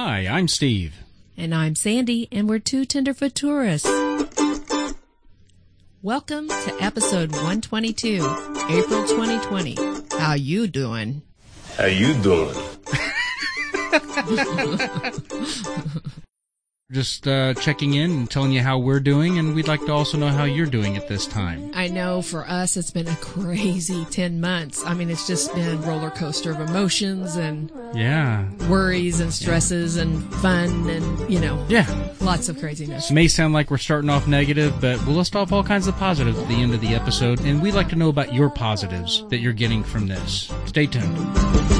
Hi, I'm Steve. And I'm Sandy, and we're two Tenderfoot tourists. Welcome to episode 122, April 2020. How you doing? How you doing? Just uh, checking in and telling you how we're doing, and we'd like to also know how you're doing at this time. I know for us it's been a crazy 10 months. I mean, it's just been roller coaster of emotions and Yeah. worries and stresses and fun and, you know, Yeah. lots of craziness. It may sound like we're starting off negative, but we'll list off all kinds of positives at the end of the episode, and we'd like to know about your positives that you're getting from this. Stay tuned.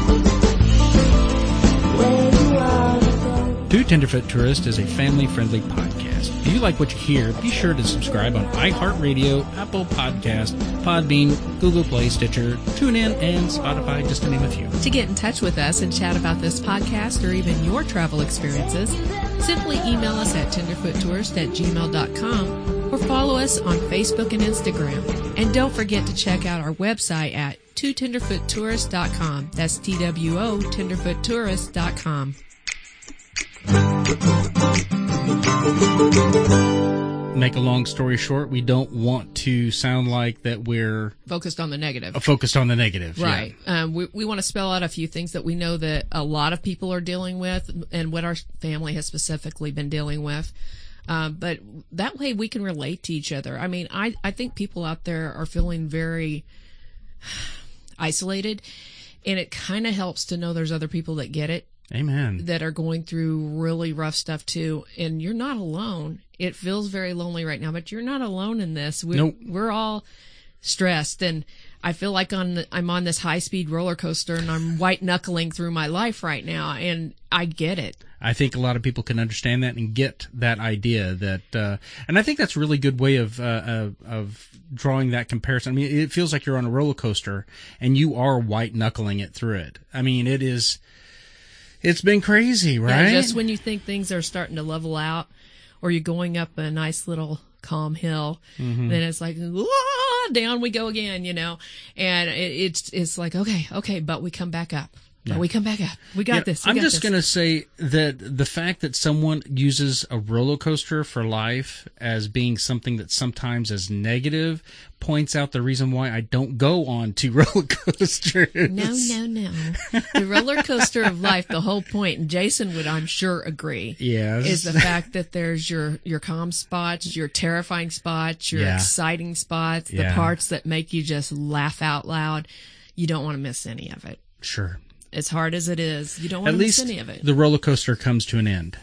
Tenderfoot Tourist is a family-friendly podcast. If you like what you hear, be sure to subscribe on iHeartRadio, Apple Podcast, Podbean, Google Play, Stitcher, TuneIn, and Spotify, just to name a few. To get in touch with us and chat about this podcast or even your travel experiences, simply email us at tenderfoottourist at gmail.com or follow us on Facebook and Instagram. And don't forget to check out our website at twotenderfoottourist.com. That's T-W-O, tenderfoottourist.com. Make a long story short, we don't want to sound like that we're Focused on the negative. focused on the negative. yeah. Right. Um, we, we want to spell out a few things that we know that a lot of people are dealing with and what our family has specifically been dealing with. Um, but that way we can relate to each other. I mean, I, I think people out there are feeling very isolated and it kind of helps to know there's other people that get it Amen. that are going through really rough stuff too and you're not alone it feels very lonely right now but you're not alone in this we're, Nope. we're all stressed and i feel like on the, i'm on this high speed roller coaster and i'm white knuckling through my life right now and i get it I think a lot of people can understand that and get that idea that, uh, and I think that's a really good way of, uh, of, of drawing that comparison. I mean, it feels like you're on a roller coaster and you are white knuckling it through it. I mean, it is, it's been crazy, Yeah, right? just when you think things are starting to level out or you're going up a nice little calm hill Mm-hmm. then it's like "Wah!" down we go again you know and it, it's it's like okay okay but we come back up but we come back up we got Yeah, this we I'm got just going to say that the fact that someone uses a roller coaster for life as being something that sometimes is negative points out the reason why I don't go on to roller coasters. No, no, no. The roller coaster of life, the whole point, and Jason would, I'm sure, agree, Yes. is the fact that there's your, your calm spots, your terrifying spots, your Yeah. exciting spots, the Yeah. parts that make you just laugh out loud. You don't want to miss any of it. Sure. As hard as it is, you don't want At to least miss any of it. the roller coaster comes to an end.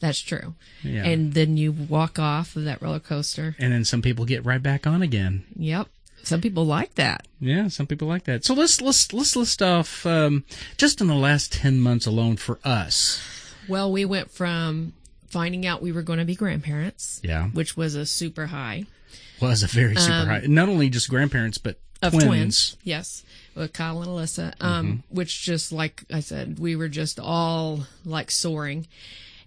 That's true. Yeah. And then you walk off of that roller coaster. And then some people get right back on again. Yep. Some people like that. Yeah, some people like that. So let's let's let's list off um, just in the last ten months alone for us. Well, we went from finding out we were going to be grandparents, Yeah, which was a super high. was a very super high. Not only just grandparents, but Um, of twins. twins. Yes, with Kyle and Alyssa. Um, Mm-hmm. which just like I said, we were just all like soaring.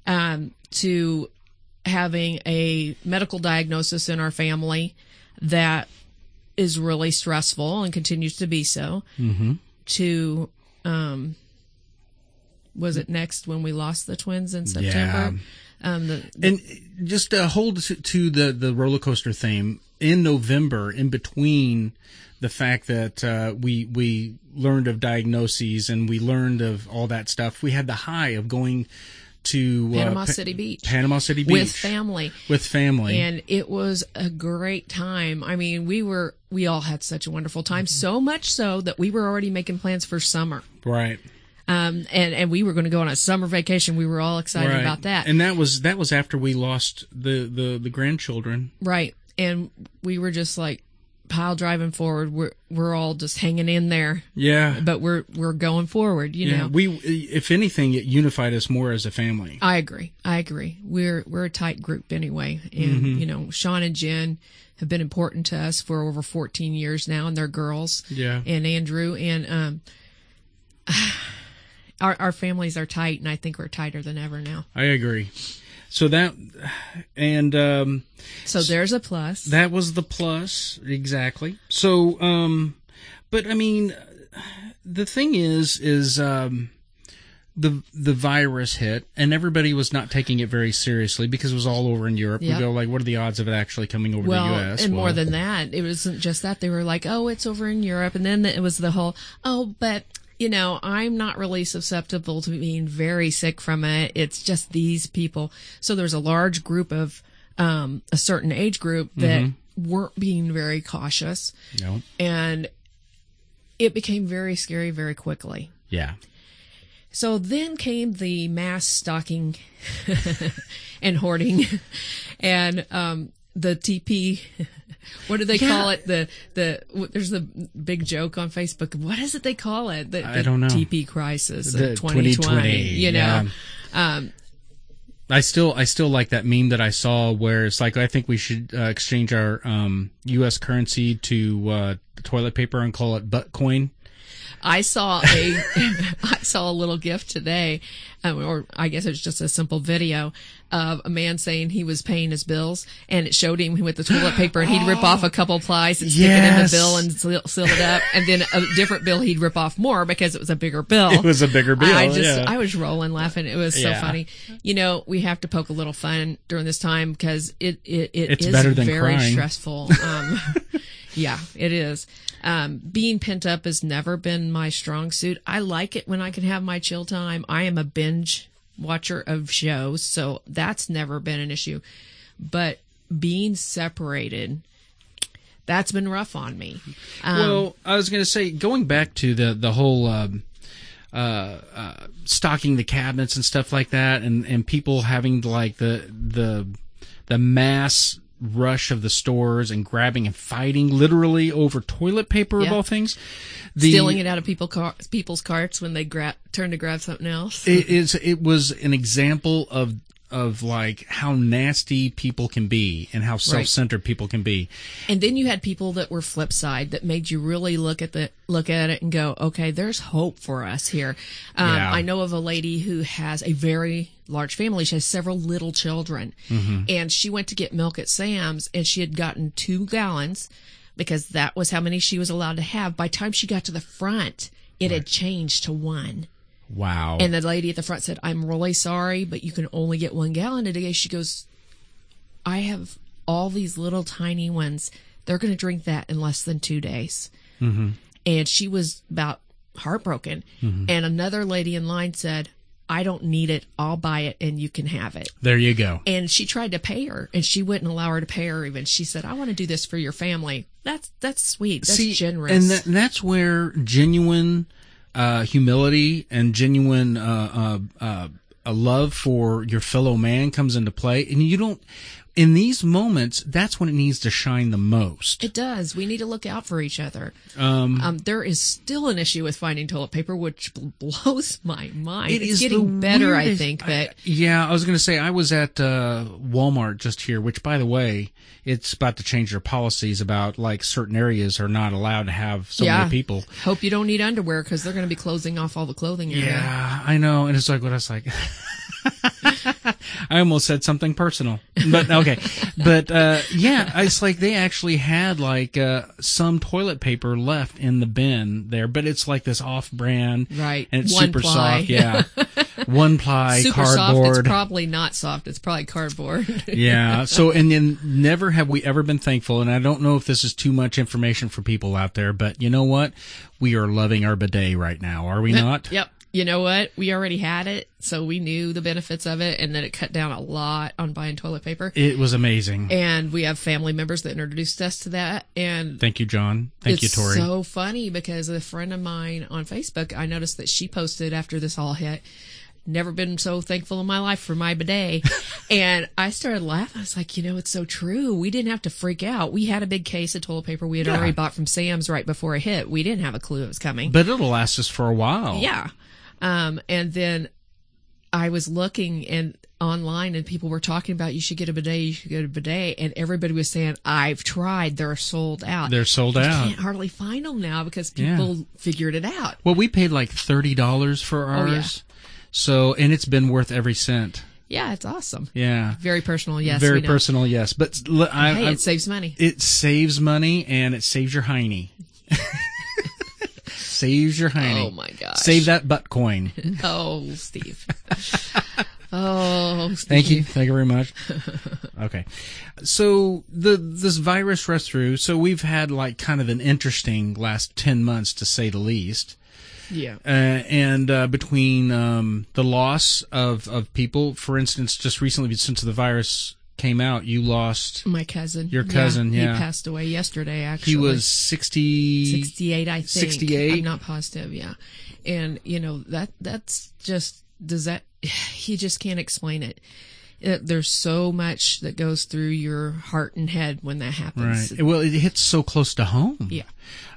Um, to having a medical diagnosis in our family that is really stressful and continues to be so. Mm-hmm. To um, was it next when we lost the twins in September? Um, the, And just uh, hold to, to the the roller coaster theme in November, in between the fact that uh, we we learned of diagnoses and we learned of all that stuff. We had the high of going to uh, Panama Pa- City Beach Panama City Beach with family. with family. and it was a great time. I mean, we were we all had such a wonderful time, Mm-hmm. so much so that we were already making plans for summer. right. Um, and and we were going to go on a summer vacation. We were all excited right. about that, And that was that was after we lost the the the grandchildren. right? And we were just like pile driving forward. We're we're all just hanging in there, Yeah. but we're we're going forward. You yeah, know, we if anything, it unified us more as a family. I agree. I agree. We're we're a tight group anyway, and Mm-hmm. you know, Sean and Jen have been important to us for over 14 years now, and they're girls. Yeah. And Andrew and um, our our families are tight, and I think we're tighter than ever now. I agree. So that and um, So there's a plus. that was the plus exactly. So um, but I mean, the thing is, is um, the the virus hit and everybody was not taking it very seriously because it was all over in Europe. Yep. We go like, what are the odds of it actually coming over well, to the U.S.? and more than that, it wasn't just that. They were like, "Oh, it's over in Europe," and then it was the whole, "Oh, but." You know, I'm not really susceptible to being very sick from it. It's just these people. So there's a large group of um, a certain age group that Mm-hmm. weren't being very cautious, no, and it became very scary very quickly. yeah, So then came the mass stocking and hoarding and um, the TP. What do they call it? The the there's the big joke on Facebook. What is it they call it? The, I don't know. TP crisis The of 2020. 2020, You know, yeah. um, I still I still like that meme that I saw where it's like I think we should uh, exchange our um, U.S. currency to uh, toilet paper and call it butt coin. I saw a I saw a little gift today, um, or I guess it was just a simple video of a man saying he was paying his bills, and it showed him with the toilet paper, and he'd rip off a couple plies and stick it in the bill and seal, seal it up, and then a different bill he'd rip off more because it was a bigger bill. It was a bigger bill. I just yeah. I was rolling laughing. It was so Yeah. funny. You know, we have to poke a little fun during this time because it it, it It's is very crying. stressful. Um, yeah, it is. Um, being pent up has never been my strong suit. I like it when I can have my chill time. I am a binge watcher of shows, so that's never been an issue. But being separated, that's been rough on me. Um, well, I was going to say going back to the the whole um, uh, uh, stocking the cabinets and stuff like that, and and people having like the the the mass rush of the stores and grabbing and fighting literally over toilet paper of all things. The, stealing it out of people car- people's carts when they grab turn to grab something else. it is it was an example of of like how nasty people can be and how self-centered people can be. And then you had people that were flip side that made you really look at the look at it and go, okay, there's hope for us here. Um, Yeah. I know of a lady who has a very large family. She has several little children, and she went to get milk at Sam's, and she had gotten two gallons because that was how many she was allowed to have. By the time she got to the front, it had changed to one. Wow. And the lady at the front said, I'm really sorry, but you can only get one gallon a day. She goes, I have all these little tiny ones. They're going to drink that in less than two days. Mm-hmm. And she was about heartbroken. And another lady in line said, I don't need it. I'll buy it and you can have it. there you go. And she tried to pay her and she wouldn't allow her to pay her even. She said, I want to do this for your family. That's, that's sweet. That's See, generous. and that, that's where genuine uh, humility and genuine uh, uh, uh, a love for your fellow man comes into play. And you don't, in these moments, that's when it needs to shine the most. It does. We need to look out for each other. Um, there is still an issue with finding toilet paper, which bl- blows my mind. It it's is getting better, I think, but yeah, I was going to say I was at uh, Walmart just here, which by the way, it's about to change their policies about like certain areas are not allowed to have so yeah. many people. Hope you don't need underwear because they're going to be closing off all the clothing area. Yeah, I know, and it's like what I was like. I almost said something personal, but okay. But uh, yeah, it's like they actually had like uh, some toilet paper left in the bin there, but it's like this off-brand, Right. And it's One super ply. soft, yeah. One ply Super soft. cardboard. It's probably not soft. It's probably cardboard. yeah. So, and then never have we ever been thankful. And I don't know if this is too much information for people out there, but you know what? We are loving our bidet right now, are we not? yep. You know what? We already had it, so we knew the benefits of it, and that it cut down a lot on buying toilet paper. It was amazing. And we have family members that introduced us to that, and Thank you, John. Thank you, Tori. so funny because a friend of mine on Facebook, I noticed that she posted after this all hit. Never been so thankful in my life for my bidet. and I started laughing. I was like, you know, it's so true. We didn't have to freak out. We had a big case of toilet paper we had Yeah. already bought from Sam's right before it hit. We didn't have a clue it was coming. but it'll last us for a while. yeah. Um, and then I was looking and online and people were talking about you should get a bidet, you should get a bidet. And everybody was saying, I've tried. They're sold out. They're sold out. You out. can't hardly find them now because Yeah. people figured it out. Well, we paid like thirty dollars for ours, Oh, yeah. So, and it's been worth every cent. Yeah, it's awesome. Yeah. Very personal, yes. Very personal, yes. But I, Hey, I- it saves money. it saves money and it saves your hiney. saves your hiney. Oh my gosh. Save that butt coin. Oh, Steve. oh, Steve. Thank you. Thank you very much. Okay. So the this virus rushed through. So we've had like kind of an interesting last 10 months to say the least. Yeah. Uh, and uh, between um, the loss of, of people, for instance, just recently since the virus came out, you lost. My cousin. Your cousin, yeah. He passed away yesterday, actually. He was 60. 68, I think. 68? I'm not positive, yeah. And, you know, that that's just, does that, he just can't explain it. It. There's so much that goes through your heart and head when that happens. Right. Well, it hits so close to home. Yeah.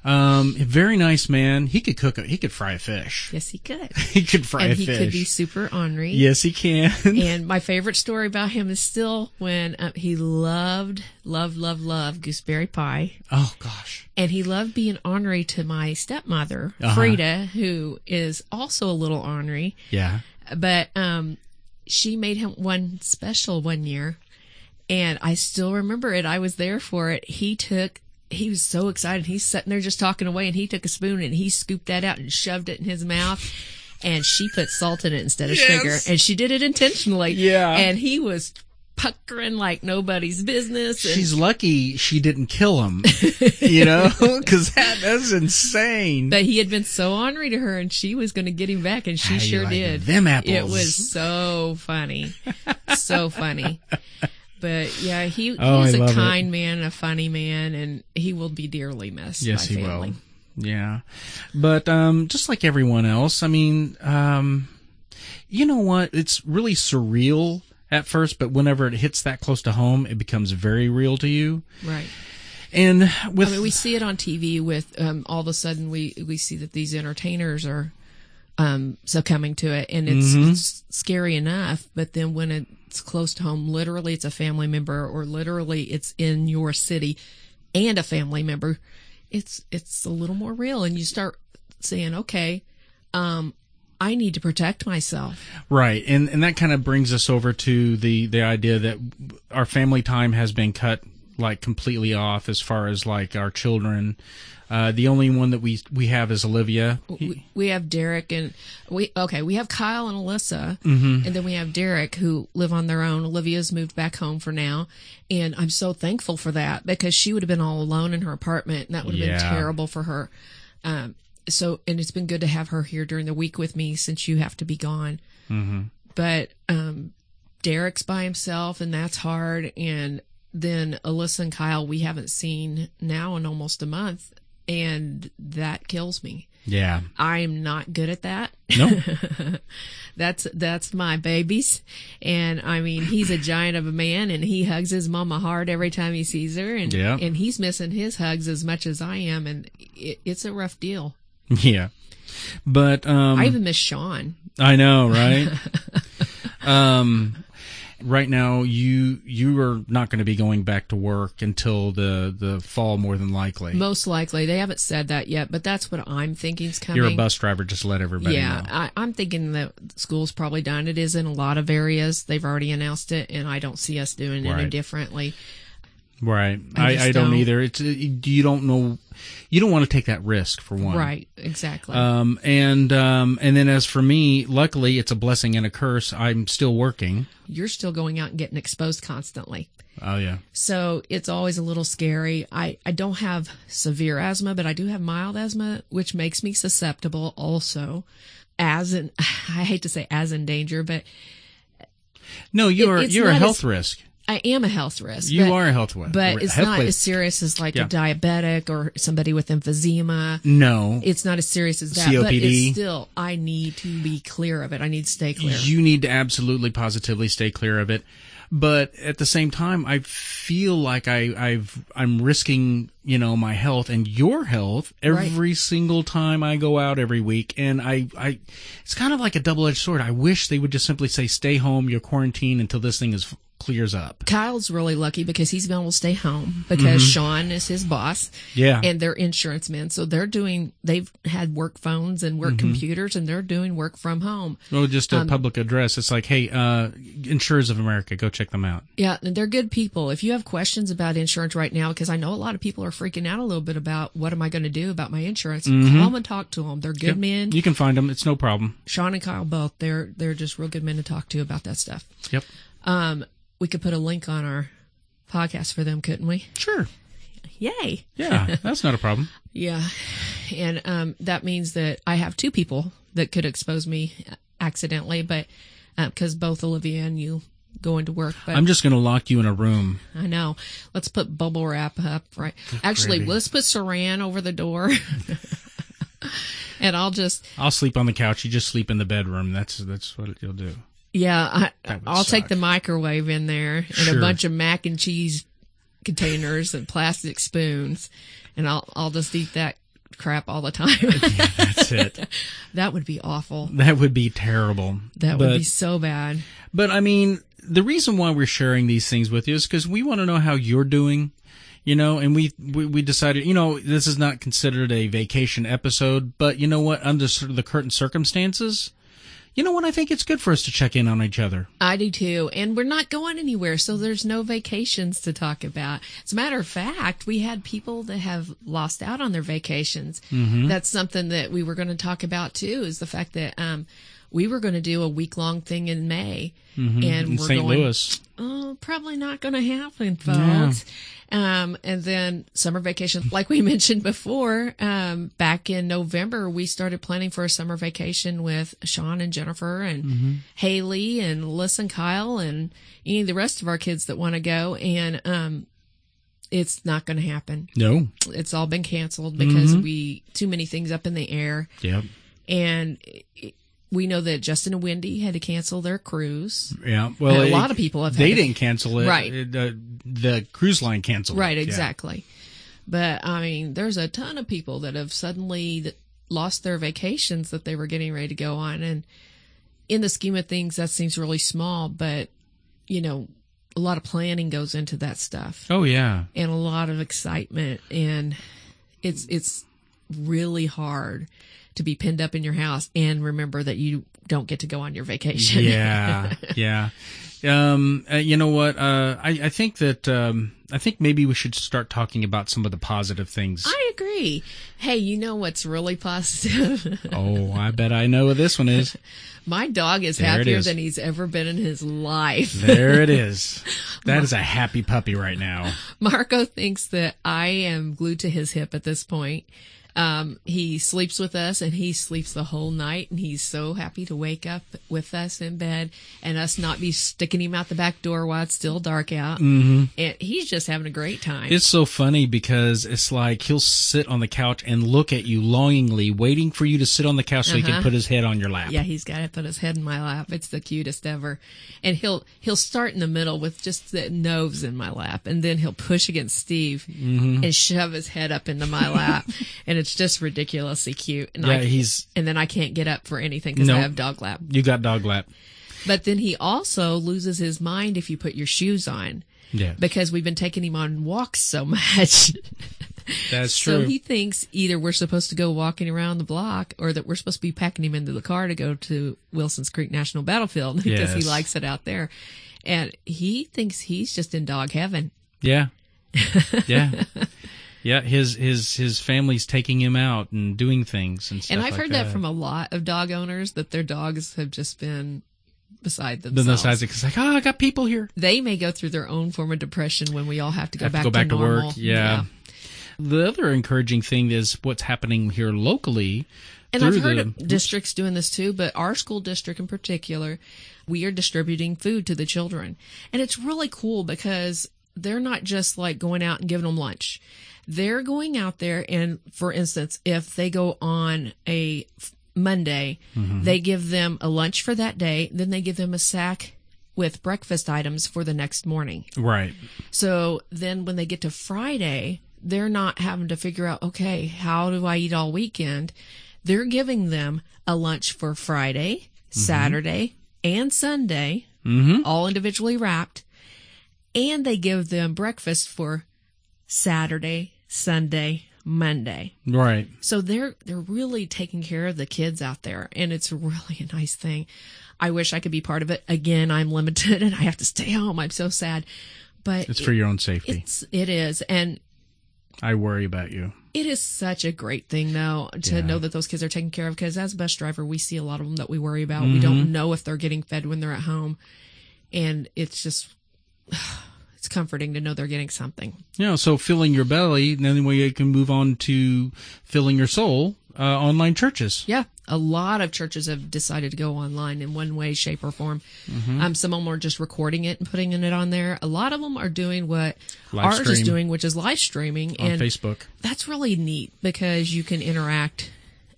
Um, very nice man. He could cook. A, he could fry a fish. Yes, he could. He could fry and a he fish. could be super ornery. yes, he can. And my favorite story about him is still when uh, he loved, loved, loved, loved gooseberry pie. oh gosh. And he loved being ornery to my stepmother, Uh-huh. Frida, who is also a little ornery. Yeah. But um, she made him one special one year. And I still remember it. I was there for it. He took, he was so excited. He's sitting there just talking away and he took a spoon and he scooped that out and shoved it in his mouth. And she put salt in it instead of Yes. sugar. And she did it intentionally. Yeah. And he was puckering like nobody's business. And She's lucky she didn't kill him. you know, because that that's insane. But he had been so ornery to her, and she was going to get him back, and she How sure like did. them apples? It was so funny, so funny. But yeah, he Oh, he's a love it. kind man, a funny man, and he will be dearly missed. yes, by he family. will. Yeah, but um, just like everyone else, I mean, um, you know what? It's really surreal at first, but whenever it hits that close to home, it becomes very real to you. Right. And with I mean, we see it on TV with um, all of a sudden we we see that these entertainers are um, succumbing to it, and it's, Mm-hmm. it's scary enough. But then when it's close to home, literally it's a family member, or literally it's in your city, and a family member, it's it's a little more real, and you start saying, okay, um, I need to protect myself. Right, and and that kind of brings us over to the the idea that our family time has been cut like completely off as far as like our children. Uh, the only one that we we have is Olivia. we, we have Derek and we okay we have Kyle and Alyssa Mm-hmm. and then we have Derek who live on their own Olivia's moved back home for now and I'm so thankful for that because she would have been all alone in her apartment and that would have Yeah. been terrible for her um so and it's been good to have her here during the week with me since you have to be gone Mm-hmm. but um Derek's by himself and that's hard and then Alyssa and Kyle we haven't seen now in almost a month and that kills me Yeah, I'm not good at that. no, That's that's my babies, and I mean he's a giant of a man, and he hugs his mama hard every time he sees her, and Yeah. and he's missing his hugs as much as I am, and it, it's a rough deal. yeah, but um, I even miss Sean. I know, right? um, right now you you are not going to be going back to work until the the fall, more than likely. Most likely, they haven't said that yet, but that's what I'm thinking is coming. You're a bus driver. Just let everybody Yeah, know. I, I'm thinking that school's probably done. It is in a lot of areas. They've already announced it, and I don't see us doing any differently. Right. I I, I, don't, don't. either. It's uh, you don't know. You don't want to take that risk for one. Right, exactly. Um, and um, and then as for me, luckily it's a blessing and a curse. I'm still working. You're still going out and getting exposed constantly. Oh yeah. So it's always a little scary. I, I don't have severe asthma, but I do have mild asthma, which makes me susceptible also as in, I hate to say as in danger, but No, you're you're a health as- risk. I am a health risk. You but, are a health risk. but it's not risk. as serious as like Yeah. a diabetic or somebody with emphysema. No. It's not as serious as that, but it's still, I need to be clear of it. I need to stay clear. You need to absolutely positively stay clear of it. But at the same time, I feel like I, I've, I'm risking, you know, my health and your health every single time I go out every week. And I, I, it's kind of like a double edged sword. I wish they would just simply say, stay home, you're quarantined until this thing is clears up. Kyle's really lucky because he's been able to stay home because Sean is his boss. Mm-hmm. Yeah. And they're insurance men. So they're doing, they've had work phones and Mm-hmm. work computers and they're doing work from home. Well, just Um, a public address. It's like, hey, uh, Insurers of America, go check them out. Yeah. And they're good people. If you have questions about insurance right now, because I know a lot of people are freaking out a little bit about what am I going to do about my insurance, call them and talk to them. They're good men. You can find them. It's no problem. Sean and Kyle both, they're, they're just real good men to talk to about that stuff. Yep. Um, we could put a link on our podcast for them, couldn't we? Sure. Yay. Yeah, that's not a problem. Yeah. And um, that means that I have two people that could expose me accidentally, but because both Olivia and you go into work. But I'm just going to lock you in a room. I know. Let's put bubble wrap up, right? Actually, gravy. let's put saran over the door. and I'll just, I'll sleep on the couch. You just sleep in the bedroom. That's that's what you'll do. Yeah, I, I'll take the microwave in there and Sure. a bunch of mac and cheese containers and plastic spoons, and I'll I'll just eat that crap all the time. That's it. that would be awful. That would be terrible. That but, would be so bad. But I mean, the reason why we're sharing these things with you is because we want to know how you're doing. You know, and we, we we decided, you know, this is not considered a vacation episode, but you know what? Under the current circumstances, you know what? I think it's good for us to check in on each other. I do too. And we're not going anywhere, so there's no vacations to talk about. As a matter of fact, we had people that have lost out on their vacations. Mm-hmm. That's something that we were going to talk about too, is the fact that um, we were going to do a week long thing in May. And Mm-hmm. in we're St. going, Louis. oh, probably not going to happen, folks. Um, and then summer vacation, like we mentioned before, um, back in November, we started planning for a summer vacation with Sean and Jennifer and Haley and Liz and Kyle and any of the rest of our kids that want to go. And, um, it's not going to happen. No. It's all been canceled because we, too many things up in the air. Yep. And we know that Justin and Wendy had to cancel their cruise. Yeah. Well, a it- lot of people have They had- didn't cancel it. Right. It, uh, the cruise line canceled. it. Right, Yeah. exactly. But I mean, there's a ton of people that have suddenly lost their vacations that they were getting ready to go on. And in the scheme of things, that seems really small, but you know, a lot of planning goes into that stuff Oh yeah. and a lot of excitement. And it's, it's really hard to be pinned up in your house and remember that you don't get to go on your vacation. Yeah. yeah. Um, uh, you know what? Uh, I, I think that, um, I think maybe we should start talking about some of the positive things. I agree. Hey, you know what's really positive? oh, I bet I know what this one is. My dog is There happier is. than he's ever been in his life. There it is. That is a happy puppy right now. Marco thinks that I am glued to his hip at this point. Um, he sleeps with us and he sleeps the whole night and he's so happy to wake up with us in bed and us not be sticking him out the back door while it's still dark out. Mm-hmm. And he's just having a great time. It's so funny because it's like he'll sit on the couch and look at you longingly, waiting for you to sit on the couch so he can Uh-huh. put his head on your lap. Yeah, he's got to put his head in my lap. It's the cutest ever. And he'll he'll start in the middle with just the nose in my lap, and then he'll push against Steve Mm-hmm. and shove his head up into my lap, and it's just ridiculously cute. And Yeah, I, he's and then I can't get up for anything because Nope. I have dog lap. you got dog lap. But then he also loses his mind if you put your shoes on. Yeah, Because we've been taking him on walks so much. that's true. So he thinks either we're supposed to go walking around the block or that we're supposed to be packing him into the car to go to Wilson's Creek National Battlefield because he likes it out there. And he thinks he's just in dog heaven. yeah, yeah, yeah. His his his family's taking him out and doing things and stuff. and I've like heard that. from a lot of dog owners that their dogs have just been beside themselves. Then the it's like, oh, I got people here. they may go through their own form of depression when we all have to go Have back to go back to, normal. work. Yeah. The other encouraging thing is what's happening here locally. And I've heard the- of districts doing this too, but our school district in particular, we are distributing food to the children. And it's really cool because they're not just like going out and giving them lunch. They're going out there and, for instance, if they go on a Monday, mm-hmm. they give them a lunch for that day, then they give them a sack with breakfast items for the next morning. Right. So then when they get to Friday, they're not having to figure out, okay, how do I eat all weekend? They're giving them a lunch for Friday, mm-hmm. Saturday, and Sunday, mm-hmm. all individually wrapped. and they give them breakfast for Saturday, Sunday, Monday. Right. So they're they're really taking care of the kids out there and it's really a nice thing. I wish I could be part of it. Again, I'm limited and I have to stay home. I'm so sad. But It's for your own safety. it's it is and I worry about you. it is such a great thing though to Yeah. know that those kids are taken care of because as a bus driver we see a lot of them that we worry about. We Mm-hmm. don't know if they're getting fed when they're at home. And it's just comforting to know they're getting something. Yeah, so filling your belly, and then we can move on to filling your soul. Uh, online churches. Yeah, a lot of churches have decided to go online in one way, shape, or form. Mm-hmm. Um, some of them are just recording it and putting it on there. A lot of them are doing what Live ours is doing, which is live streaming, on and Facebook. that's really neat because you can interact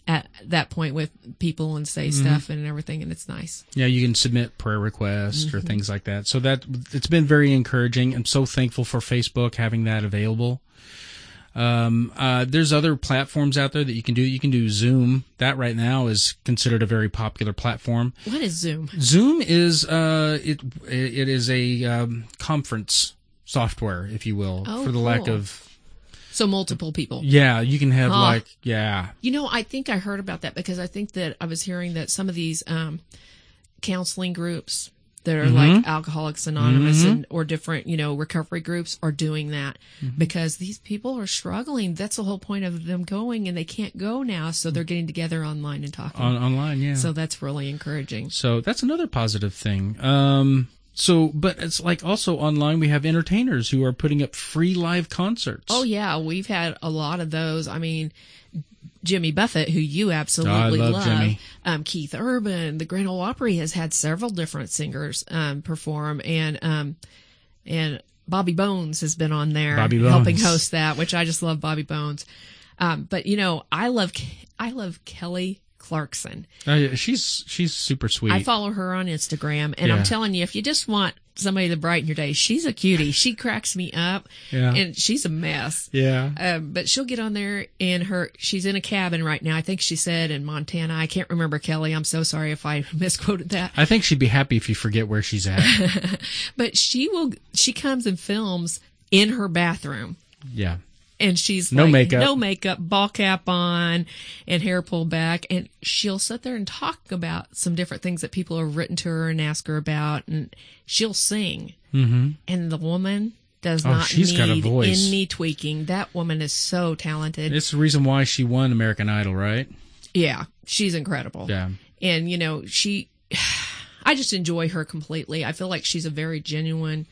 at that point with people and say Mm-hmm. stuff and everything, and it's nice. Yeah, you can submit prayer requests or Mm-hmm. things like that. So that it's been very encouraging. I'm so thankful for Facebook having that available. Um, uh, there's other platforms out there that you can do. You can do Zoom. That right now is considered a very popular platform. What is Zoom? Zoom is uh, it it is a um, conference software, if you will, Oh, for the lack of So multiple people. yeah. You can have Huh. like yeah, You know, I think I heard about that because I think that I was hearing that some of these um, counseling groups that are Mm-hmm. like Alcoholics Anonymous and or different, you know, recovery groups are doing that Mm-hmm. because these people are struggling. That's the whole point of them going, and they can't go now, so they're getting together online and talking. on, online yeah. so that's really encouraging. So that's another positive thing. Um, so, but it's like also online we have entertainers who are putting up free live concerts. Oh yeah, we've had a lot of those. I mean, Jimmy Buffett, who you absolutely Oh, love Jimmy. Um, Keith Urban, the Grand Ole Opry has had several different singers um, perform, and um, and Bobby Bones has been on there helping host that, which I just love Bobby Bones. Um, but you know, I love I love Kelly Clarkson. Oh, yeah, she's she's super sweet. I follow her on Instagram, and Yeah. I'm telling you, if you just want somebody to brighten your day, she's a cutie. She cracks me up, Yeah. and she's a mess. yeah. Um, but she'll get on there and her, she's in a cabin right now. I think she said in Montana. I can't remember Kelly. I'm so sorry if I misquoted that. I think she'd be happy if you forget where she's at. But she will, she comes and films in her bathroom. yeah. And she's No like, makeup. no makeup, ball cap on, and hair pulled back, and she'll sit there and talk about some different things that people have written to her and ask her about, and she'll sing. Mm-hmm. And the woman does Oh, not she's need got a voice. any tweaking. That woman is so talented. It's the reason why she won American Idol, right? Yeah, she's incredible. Yeah. And, you know, she, I just enjoy her completely. I feel like she's a very genuine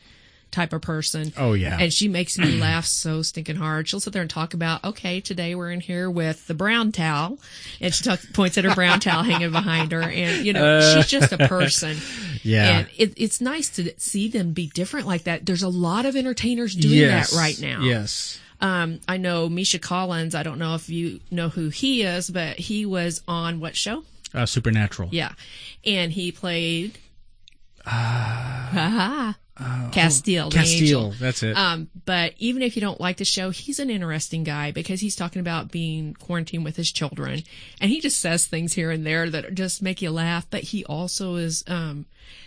type of person. Oh, yeah. And she makes me laugh so stinking hard. She'll sit there and talk about, okay, today we're in here with the brown towel. And she talk, points at her brown towel hanging behind her. And, you know, she's just a person. Uh. Yeah. And it, it's nice to see them be different like that. There's a lot of entertainers doing yes. that right now. Yes. Um, I know Misha Collins. I don't know if you know who he is, but he was on what show? Uh, Supernatural. Yeah, and he played Ah. Castiel. The Castiel. angel. That's it. Um, but even if you don't like the show, he's an interesting guy because he's talking about being quarantined with his children, and he just says things here and there that just make you laugh. But he also is, um,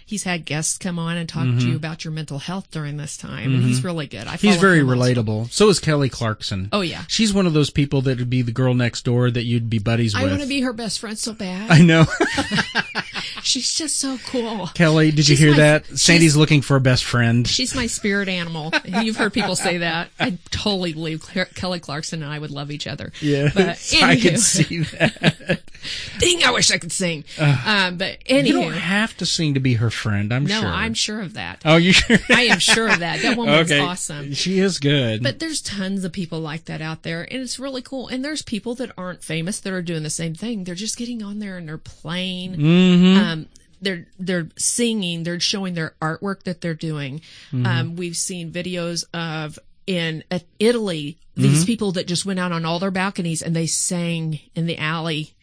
he's had guests come on and talk to you about your mental health during this time, and he's really good. I Mm-hmm. He's very relatable. So is Kelly Clarkson. Oh yeah, She's one of those people that would be the girl next door that you'd be buddies I with. I want to be her best friend so bad. I know. She's just so cool. Kelly, did you hear my- that? Sandy's looking for a best friend. She's my spirit animal. You've heard people say that. I totally believe Kelly Clarkson and I would love each other. Yeah, But I can see that. Ding, I wish I could sing. um, but anyway, You don't have to sing to be her friend. I'm no, sure. No, I'm sure of that. Oh, you sure? I am sure of that. That woman's okay. awesome. She is good. But there's tons of people like that out there, and it's really cool. And there's people that aren't famous that are doing the same thing. They're just getting on there and they're playing. Mm-hmm. Um, they're they're singing. They're showing their artwork that they're doing. Mm-hmm. Um, we've seen videos of in uh, Italy these Mm-hmm. people that just went out on all their balconies and they sang in the alley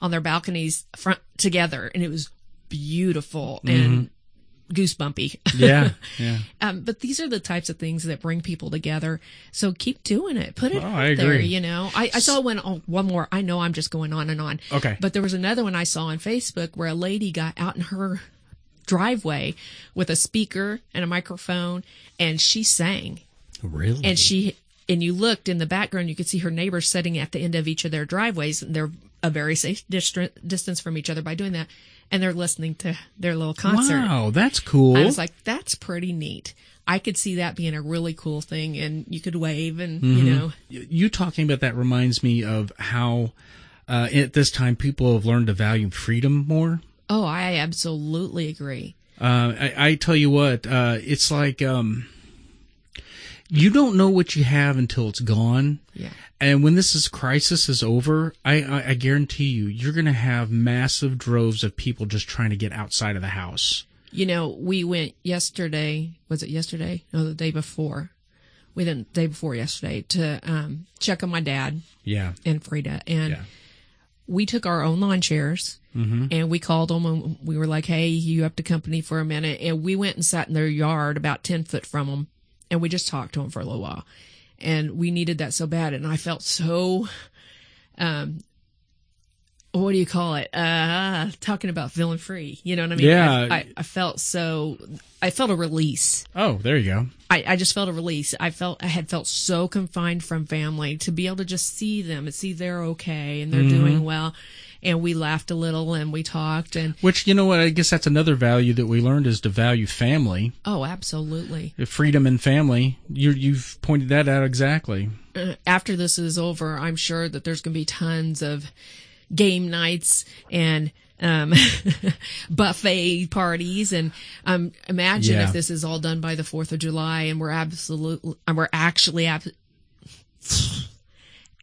on their balconies front together, and it was beautiful and goosebumpy. Mm-hmm. yeah, yeah. Um, but these are the types of things that bring people together. So keep doing it. Put it Oh, out there. You know, I, I saw one, oh, one more. I know I'm just going on and on. Okay. But there was another one I saw on Facebook where a lady got out in her driveway with a speaker and a microphone, and she sang. Really? And she and you looked in the background, you could see her neighbors sitting at the end of each of their driveways, and they're a very safe distra- distance from each other by doing that, and they're listening to their little concert. Wow, that's cool. I was like, that's pretty neat. I could see that being a really cool thing, and you could wave, and you know, you talking about that reminds me of how uh, at this time people have learned to value freedom more. oh, I absolutely agree. Uh, I, I tell you what, uh, it's like um, you don't know what you have until it's gone. Yeah. And when this is crisis is over, I, I, I guarantee you, you're going to have massive droves of people just trying to get outside of the house. You know, we went yesterday. Was it yesterday? No, the day before. We went the day before yesterday to um, check on my dad Yeah. and Frida, and Yeah. we took our own lawn chairs and we called them and we were like, "Hey, you up to company for a minute?" And we went and sat in their yard about ten foot from them, and we just talked to them for a little while. And we needed that so bad, and I felt so, um, what do you call it? Uh, talking about feeling free. You know what I mean? Yeah. I, I, I felt so. I felt a release. Oh, there you go. I, I just felt a release. I felt I had felt so confined from family to be able to just see them and see they're okay and they're doing well. And we laughed a little and we talked and Which you know what? I guess that's another value that we learned is to value family, oh, absolutely. freedom, and family. You you've pointed that out exactly. Uh, after this is over, I'm sure that there's going to be tons of game nights and um, buffet parties and um, imagine Yeah. if this is all done by the 4th of July and we're absolutely and we're actually ab-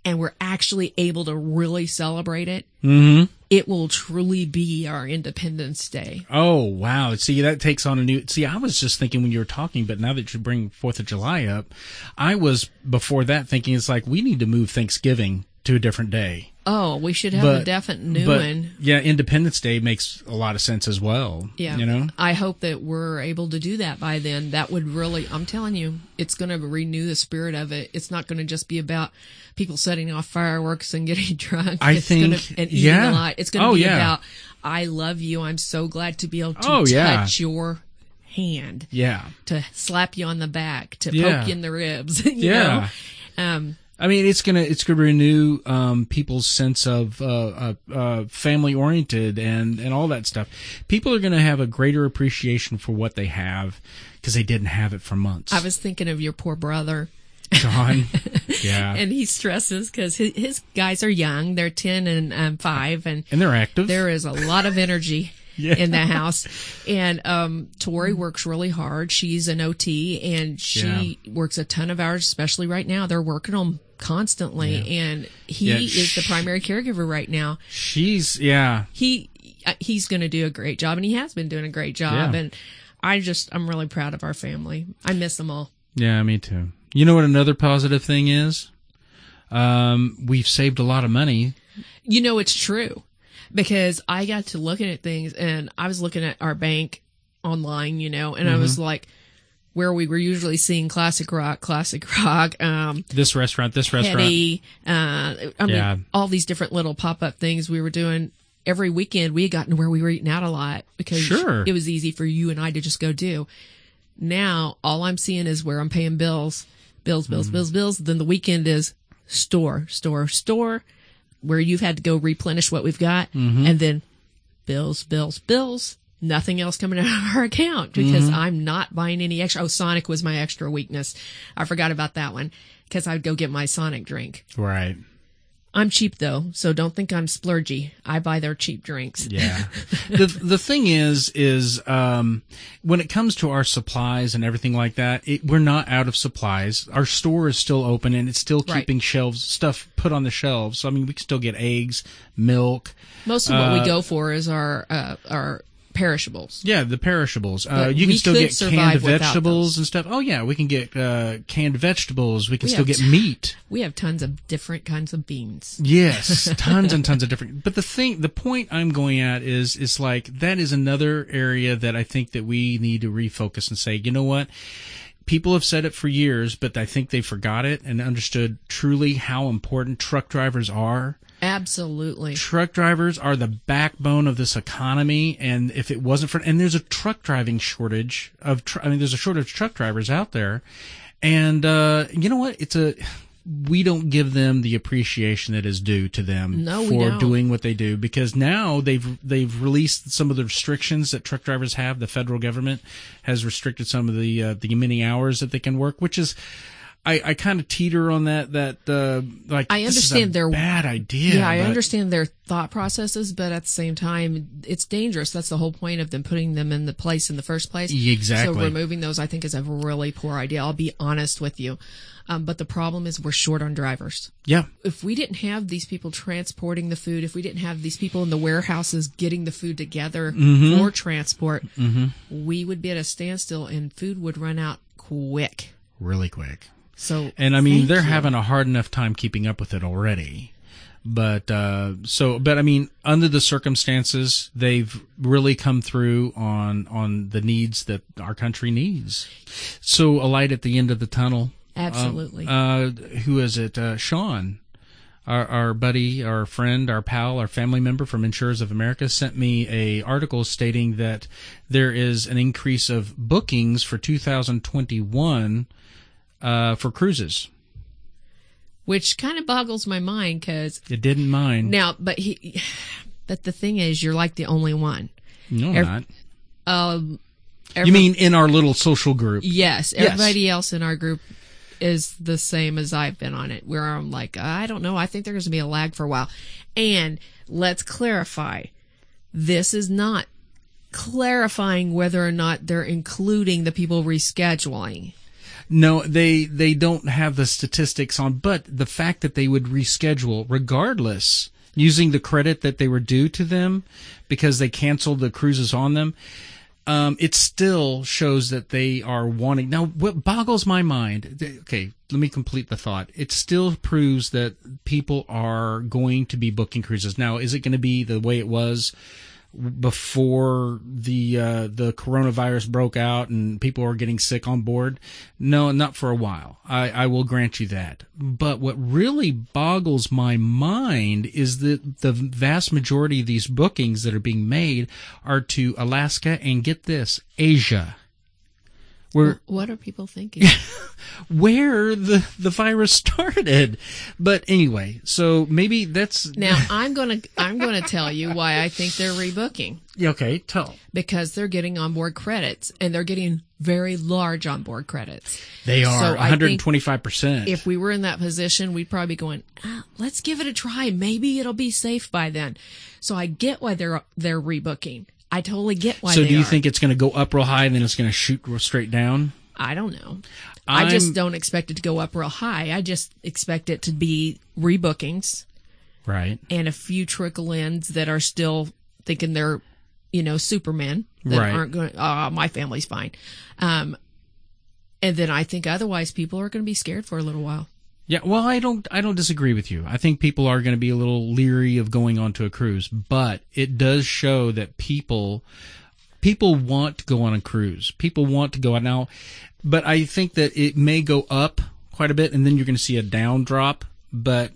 and we're actually able to really celebrate it. Mm-hmm. It will truly be our Independence Day. Oh wow! See, that takes on a new. See, I was just thinking when you were talking, but now that you bring Fourth of July up, I was before that thinking it's like we need to move Thanksgiving to a different day. Oh, we should have But a definite new but, one. Yeah, Independence Day makes a lot of sense as well. Yeah. you know. I hope that we're able to do that by then. That would really, I'm telling you, it's going to renew the spirit of it. It's not going to just be about people setting off fireworks and getting drunk. I it's think- gonna, and eating yeah. a lot. It's going to Oh, be yeah. about, I love you. I'm so glad to be able to Oh, yeah. touch your hand, Yeah, to slap you on the back, to Yeah. poke you in the ribs, you Yeah. know? Um, I mean, it's gonna it's gonna renew um, people's sense of uh, uh, uh, family oriented and and all that stuff. People are gonna have a greater appreciation for what they have because they didn't have it for months. I was thinking of your poor brother. John, yeah, and, he stresses because his, his guys are young. They're 10 and um, 5. And and they're active. there is a lot of energy Yeah. in the house. And um, Tori works really hard. She's an OT and she works a ton of hours, especially right now. They're working on constantly. And he Yeah, is the primary caregiver right now. She's yeah. He uh, he's going to do a great job, and he has been doing a great job. Yeah. And I just I'm really proud of our family. I miss them all. Yeah, me too. You know what another positive thing is? Um, we've saved a lot of money. You know, it's true because I got to looking at things and I was looking at our bank online, you know, and I Mm-hmm. was like, where we were usually seeing classic rock, classic rock, um, This restaurant, this restaurant. Hetty, uh, I mean, Yeah. all these different little pop up things we were doing every weekend. We had gotten to where we were eating out a lot because Sure. it was easy for you and I to just go do. Now all I'm seeing is where I'm paying bills, bills, bills, bills, bills. Then the weekend is store, store, store, where you've had to go replenish what we've got, Mm-hmm. and then bills, bills, bills. Nothing else coming out of our account because Mm-hmm. I'm not buying any extra. Oh, Sonic was my extra weakness. I forgot about that one because I'd go get my Sonic drink. Right. I'm cheap though, so don't think I'm splurgy. I buy their cheap drinks. Yeah. the the thing is is um when it comes to our supplies and everything like that, it, we're not out of supplies. Our store is still open and it's still Right. keeping shelves stuff put on the shelves. So I mean, we can still get eggs, milk. Most of what we Uh, go for is our uh, our perishables. Yeah, the perishables. Uh, you can still get canned vegetables and stuff. Oh yeah, we can get uh, canned vegetables. We can We still get t- meat. We have tons of different kinds of beans. Yes, tons and tons of different. But the thing, the point I'm going at is, is like that is another area that I think that we need to refocus and say, you know what? People have said it for years, but I think they forgot it and understood truly how important truck drivers are. Absolutely. Truck drivers are the backbone of this economy, and if it wasn't for, and there's a truck driving shortage of, I mean, there's a shortage of truck drivers out there, and uh, you know what? It's a we don't give them the appreciation that is due to them No, for doing what they do because now they've they've released some of the restrictions that truck drivers have. The federal government has restricted some of the uh, the many hours that they can work, which is. I, I kind of teeter on that. That uh, like I this is a understand their- bad idea. Yeah, I but- understand their thought processes, but at the same time, it's dangerous. That's the whole point of them putting them in the place in the first place. Exactly. So removing those, I think, is a really poor idea. I'll be honest with you. Um, but the problem is we're short on drivers. Yeah, If we didn't have these people transporting the food, if we didn't have these people in the warehouses getting the food together Mm-hmm. for transport, we would be at a standstill and food would run out quick. really quick. So, And I mean, they're you. having a hard enough time keeping up with it already. But uh, so, but I mean, under the circumstances, they've really come through on on the needs that our country needs. So, a light at the end of the tunnel. Absolutely. Uh, who is it? Uh, Sean, our, our buddy, our friend, our pal, our family member from Insurers of America sent me a article stating that there is an increase of bookings for 2021 uh, for cruises. which kind of boggles my mind because It didn't mind. now, but he, but the thing is, you're like the only one. no, I'm ev- not. Um, You mean in our little social group? yes? Yes. Everybody else in our group is the same as I've been on it. Where I'm like, I don't know. I think there's going to be a lag for a while. And let's clarify, this is not clarifying whether or not they're including the people rescheduling. No, they they don't have the statistics on, but the fact that they would reschedule regardless using the credit that they were due to them because they canceled the cruises on them. Um, it still shows that they are wanting. Now, what boggles my mind, okay, let me complete the thought. It still proves that people are going to be booking cruises. Now, is it going to be the way it was before the uh, the coronavirus broke out and people were getting sick on board? No, not for a while. I, I will grant you that. But what really boggles my mind is that the vast majority of these bookings that are being made are to Alaska and get this, Asia. Where What are people thinking? where the the virus started. But anyway, so maybe that's now I'm gonna I'm gonna tell you why I think they're rebooking. Okay. Tell because they're getting onboard credits and they're getting very large onboard credits. they are So one I hundred and think twenty five percent. If we were in that position, we'd probably be going, ah, let's give it a try. Maybe it'll be safe by then. So I get why they're they're rebooking. I totally get why. So do you are. think it's going to go up real high and then it's going to shoot real straight down? I don't know. I I'm- just don't expect it to go up real high. I just expect it to be rebookings Right. and a few trickle ins that are still thinking they're, you know, Superman that Right. aren't going. Oh, my family's fine. Um, and then I think otherwise people are going to be scared for a little while. Yeah, well, I don't, I don't disagree with you. I think people are going to be a little leery of going onto a cruise, but it does show that people, people want to go on a cruise. People want to go out now, but I think that it may go up quite a bit, and then you're going to see a down drop. But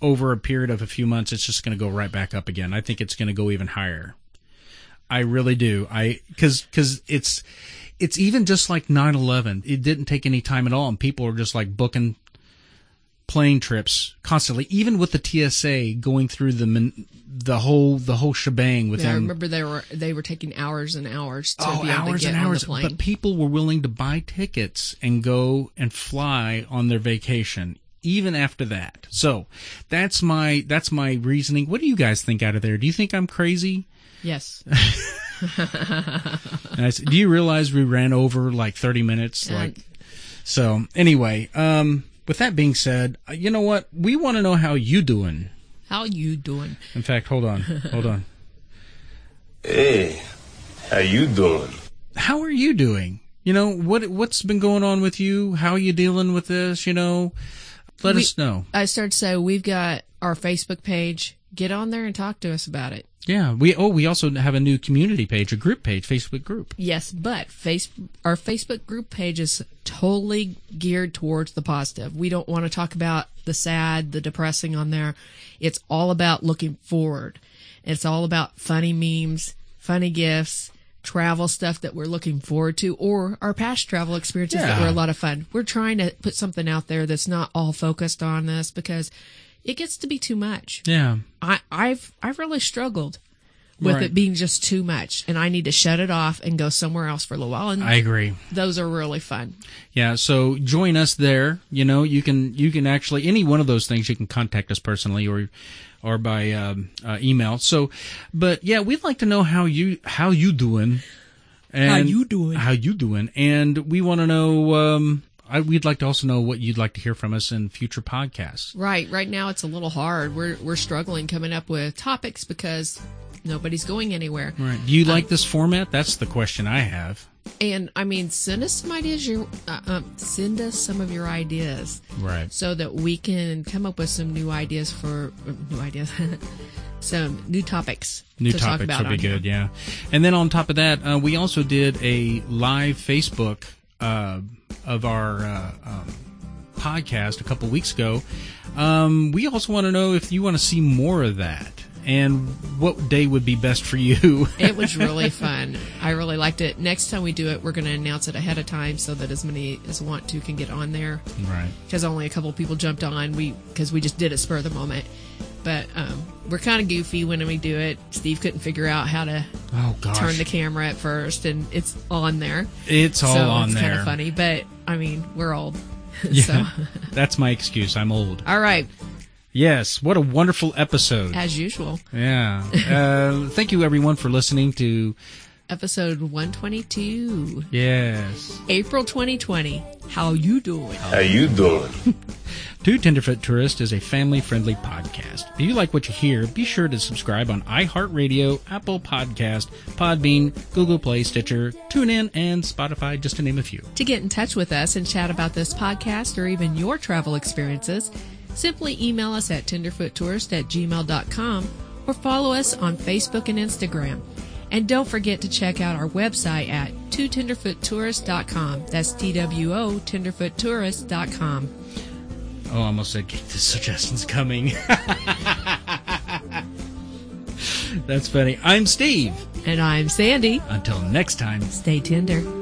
over a period of a few months, it's just going to go right back up again. I think it's going to go even higher. I really do. I because because it's it's even just like 9/11. It didn't take any time at all, and people are just like booking plane trips constantly, even with the TSA going through the the whole the whole shebang with Yeah, I them. remember they were they were taking hours and hours to Oh, be able hours to get and on hours! the plane. But people were willing to buy tickets and go and fly on their vacation, even after that. So that's my that's my reasoning. What do you guys think out of there? Do you think I'm crazy? yes, said, do you realize we ran over like 30 minutes? Like, so anyway, um, with that being said, uh, you know what? We want to know how you doing. how you doing? In fact, hold on, hold on. Hey, how you doing? How are you doing? You know what? What's been going on with you? How are you dealing with this? You know, let We- us know. I started to say we've got our Facebook page. Get on there and talk to us about it. Yeah, we oh we also have a new community page, a group page, Facebook group. Yes, but face our Facebook group page is totally geared towards the positive. We don't want to talk about the sad, the depressing on there. It's all about looking forward. It's all about funny memes, funny gifts, travel stuff that we're looking forward to, or our past travel experiences that were a lot of fun. We're trying to put something out there that's not all focused on this because it gets to be too much. Yeah, I, I've I've really struggled with Right. it being just too much, and I need to shut it off and go somewhere else for a little while. And I agree. those are really fun. Yeah, so join us there. You know, you can you can actually any one of those things you can contact us personally or or by um, uh, email. So, but yeah, we'd like to know how you how you doing. And How you doing. How you doing? And we want to know. Um, I, we'd like to also know what you'd like to hear from us in future podcasts. Right, right now it's a little hard. We're we're struggling coming up with topics because nobody's going anywhere. Right? Do you like this format? That's the question I have. And I mean, send us some ideas. Your uh, um, send us some of your ideas Right. so that we can come up with some new ideas for uh, new ideas, some new topics. New to talk topics about would be on here. good, yeah. And then on top of that, uh, we also did a live Facebook uh, of our uh, um, podcast a couple weeks ago. Um, we also want to know if you want to see more of that and what day would be best for you. It was really fun. I really liked it. Next time we do it, we're going to announce it ahead of time so that as many as want to can get on there. right. Because only a couple people jumped on. We because we just did it spur of the moment. But um, we're kind of goofy when we do it. Steve couldn't figure out how to Oh gosh, turn the camera at first, and it's on there. it's all so on it's there. kind of funny. But I mean, we're old. Yeah, so that's my excuse. I'm old. all right, Yes, what a wonderful episode. as usual, Yeah. Uh, thank you everyone for listening to. episode one twenty two, Yes. April twenty twenty. How you doing? How you doing? Two Tenderfoot Tourist is a family friendly podcast. If you like what you hear, be sure to subscribe on iHeartRadio, Apple Podcast, Podbean, Google Play, Stitcher, TuneIn, and Spotify, just to name a few. To get in touch with us and chat about this podcast or even your travel experiences, simply email us at tenderfoottourist at gmail.com or follow us on Facebook and Instagram. And don't forget to check out our website at twotenderfoottourist.com. That's T-W-O, tenderfoottourist.com. Oh, I almost said the suggestions coming. That's funny. I'm Steve. And I'm Sandy. Until next time. Stay tender.